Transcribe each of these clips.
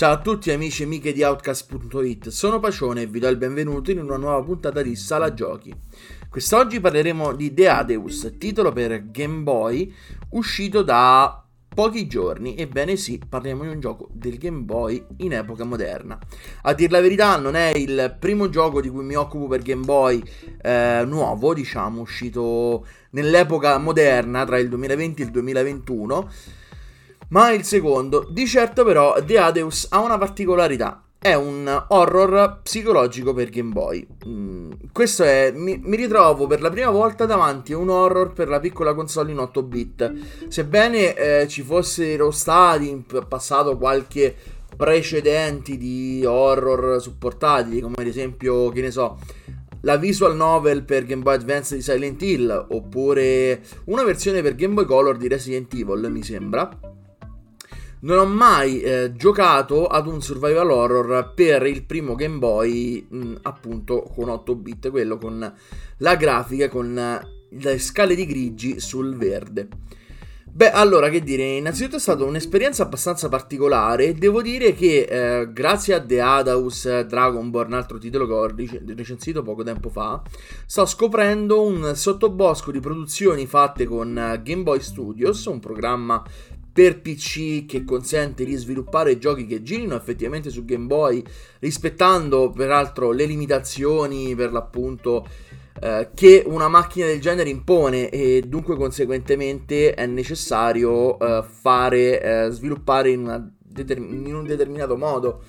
Ciao a tutti amici e amiche di Outcast.it, sono Pacione e vi do il benvenuto in una nuova puntata di Sala Giochi. Quest'oggi parleremo di The Adeus, titolo per Game Boy uscito da pochi giorni. Ebbene sì, parliamo di un gioco del Game Boy in epoca moderna. A dir la verità non è il primo gioco di cui mi occupo per Game Boy eh, nuovo, diciamo, uscito nell'epoca moderna tra il 2020 e il 2021 ma il secondo. Di certo però The Adeus ha una particolarità. È un horror psicologico per Game Boy. Mm, questo è. Mi, mi, ritrovo per la prima volta davanti a un horror per la piccola console in 8 bit. Sebbene eh, ci fossero stati in passato qualche precedenti di horror supportati, come ad esempio, che ne so, la visual novel per Game Boy Advance di Silent Hill, oppure una versione per Game Boy Color di Resident Evil, mi sembra non ho mai eh, giocato ad un survival horror per il primo Game Boy, mh, mm, appunto con 8 bit, quello con la grafica, con le scale di grigi sul verde. Beh, allora, che dire, innanzitutto è stata un'esperienza abbastanza particolare. Devo dire che eh, grazie a The Adaus Dragonborn, altro titolo che ho recensito poco tempo fa, sto scoprendo un sottobosco di produzioni fatte con Game Boy Studios, un programma per PC che consente di sviluppare giochi che girino effettivamente su Game Boy, rispettando peraltro le limitazioni per l'appunto eh, che una macchina del genere impone e dunque conseguentemente è necessario eh, fare eh, sviluppare in, determin- in, un determinato modo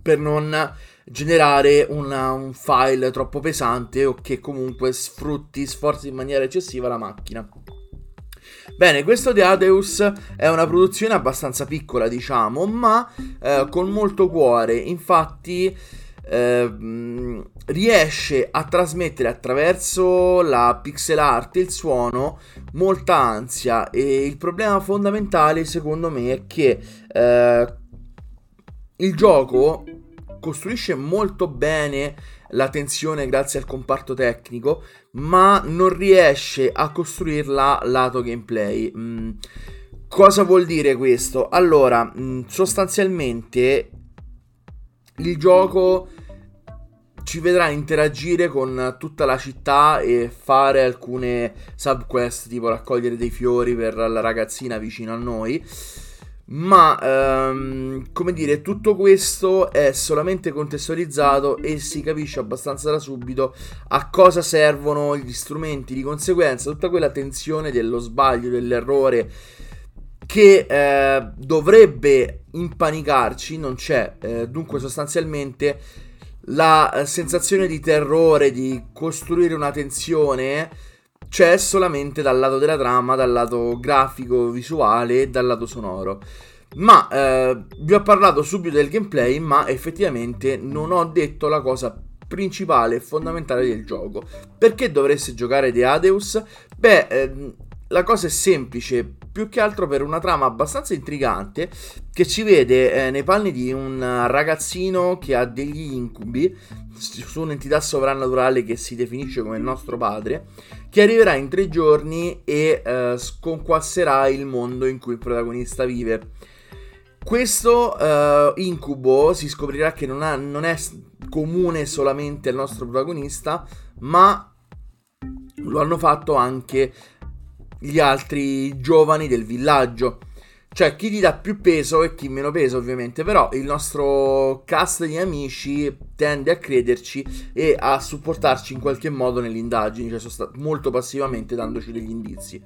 per non generare una, un file troppo pesante o che comunque sfrutti, sforzi in maniera eccessiva la macchina. Bene, questo The Adeus è una produzione abbastanza piccola, diciamo, ma eh, con molto cuore. Infatti, eh, riesce a trasmettere attraverso la pixel art il suono molta ansia. E il problema fondamentale, secondo me, è che eh, il gioco costruisce molto bene la tensione grazie al comparto tecnico, ma non riesce a costruirla lato gameplay. Mm, cosa vuol dire questo? Allora, mm, sostanzialmente il gioco ci vedrà interagire con tutta la città e fare alcune subquest tipo raccogliere dei fiori per la ragazzina vicino a noi ma ehm, come dire, tutto questo è solamente contestualizzato e si capisce abbastanza da subito a cosa servono gli strumenti. Di conseguenza, tutta quella tensione dello sbaglio, dell'errore che eh, dovrebbe impanicarci non c'è. Eh, dunque, sostanzialmente, la eh, sensazione di terrore, di costruire una tensione c'è solamente dal lato della trama, dal lato grafico, visuale e dal lato sonoro. Ma eh, vi ho parlato subito del gameplay, ma effettivamente non ho detto la cosa principale e fondamentale del gioco. Perché dovreste giocare The Adeus? Beh, eh, la cosa è semplice, più che altro per una trama abbastanza intrigante che ci vede eh, nei panni di un ragazzino che ha degli incubi su un'entità sovrannaturale che si definisce come il nostro padre, che arriverà in tre giorni e eh, sconquasserà il mondo in cui il protagonista vive. Questo uh, incubo si scoprirà che non, ha, non è comune solamente al nostro protagonista, ma lo hanno fatto anche gli altri giovani del villaggio. Cioè, chi gli dà più peso e chi meno peso, ovviamente. Però il nostro cast di amici tende a crederci e a supportarci in qualche modo nelle indagini, cioè sta- molto passivamente dandoci degli indizi.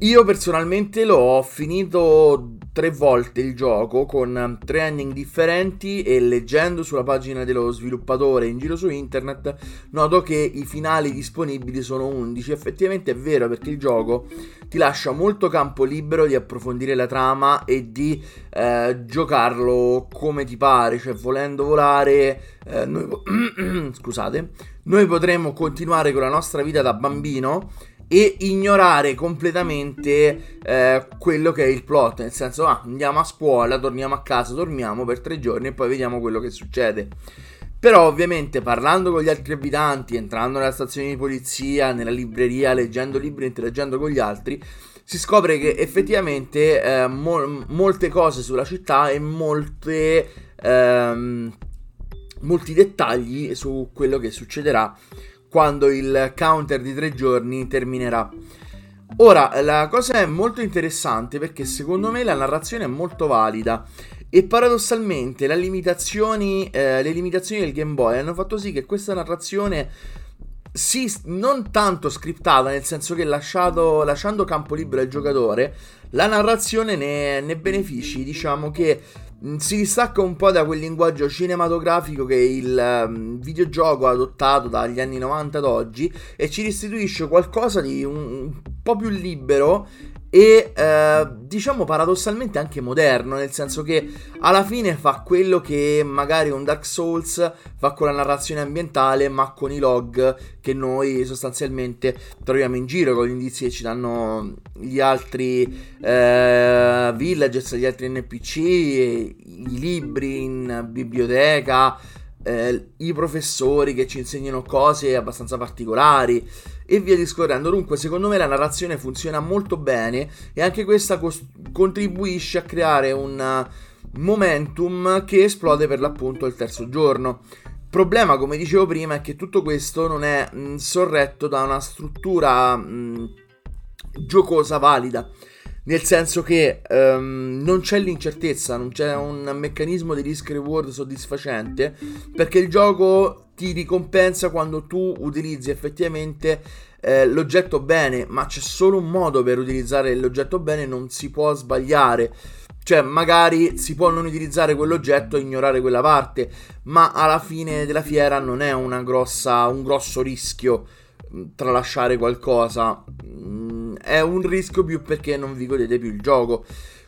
Io personalmente l'ho finito tre volte il gioco con tre ending differenti e leggendo sulla pagina dello sviluppatore in giro su internet noto che i finali disponibili sono 11. Effettivamente è vero perché il gioco ti lascia molto campo libero di approfondire la trama e di eh, giocarlo come ti pare, cioè volendo volare eh, noi, scusate, noi potremmo continuare con la nostra vita da bambino e ignorare completamente eh, quello che è il plot, nel senso ah, andiamo a scuola, torniamo a casa, dormiamo per tre giorni e poi vediamo quello che succede. Però ovviamente parlando con gli altri abitanti, entrando nella stazione di polizia, nella libreria, leggendo libri, interagendo con gli altri, si scopre che effettivamente eh, mo- molte cose sulla città e molte, ehm, molti dettagli su quello che succederà quando il counter di tre giorni terminerà. Ora, la cosa è molto interessante perché secondo me la narrazione è molto valida e paradossalmente limitazioni, eh, le limitazioni del Game Boy hanno fatto sì che questa narrazione sì, non tanto scriptata, nel senso che lasciato, lasciando campo libero al giocatore, la narrazione ne, ne benefici. Diciamo che mh, si distacca un po' da quel linguaggio cinematografico che il um, videogioco ha adottato dagli anni 90 ad oggi e ci restituisce qualcosa di un, un po' più libero e eh, diciamo paradossalmente anche moderno, nel senso che alla fine fa quello che magari un Dark Souls fa con la narrazione ambientale, ma con i log che noi sostanzialmente troviamo in giro, con gli indizi che ci danno gli altri eh, villagers, gli altri NPC, i libri in biblioteca eh, i professori che ci insegnano cose abbastanza particolari e via discorrendo. Dunque, secondo me la narrazione funziona molto bene e anche questa cos- contribuisce a creare un uh, momentum che esplode per l'appunto il terzo giorno. Problema, come dicevo prima, è che tutto questo non è mh, sorretto da una struttura mh, giocosa valida nel senso che um, non c'è l'incertezza, non c'è un meccanismo di risk reward soddisfacente, perché il gioco ti ricompensa quando tu utilizzi effettivamente eh, l'oggetto bene, ma c'è solo un modo per utilizzare l'oggetto bene, non si può sbagliare. Cioè, magari si può non utilizzare quell'oggetto e ignorare quella parte, ma alla fine della fiera non è grossa, un grosso rischio tralasciare qualcosa è un rischio più perché non vi godete più il gioco.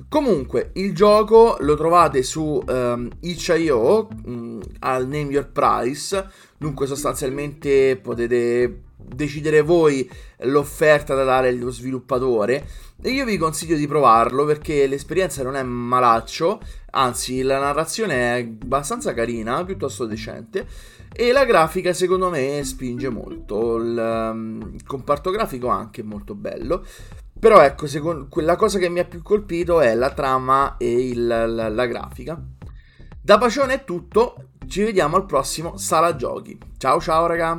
Comunque, il gioco lo trovate su um, itch.io um, al Name Your Price. Dunque, sostanzialmente potete decidere voi l'offerta da dare allo sviluppatore. E io vi consiglio di provarlo perché l'esperienza non è malaccio, anzi, la narrazione è abbastanza carina, piuttosto decente. E la grafica secondo me spinge molto, il, um, il comparto grafico anche molto bello. Però ecco, secondo, la cosa che mi ha più colpito è la trama e il, la, la grafica. Da Pacione è tutto, ci vediamo al prossimo Sala Giochi. Ciao ciao raga!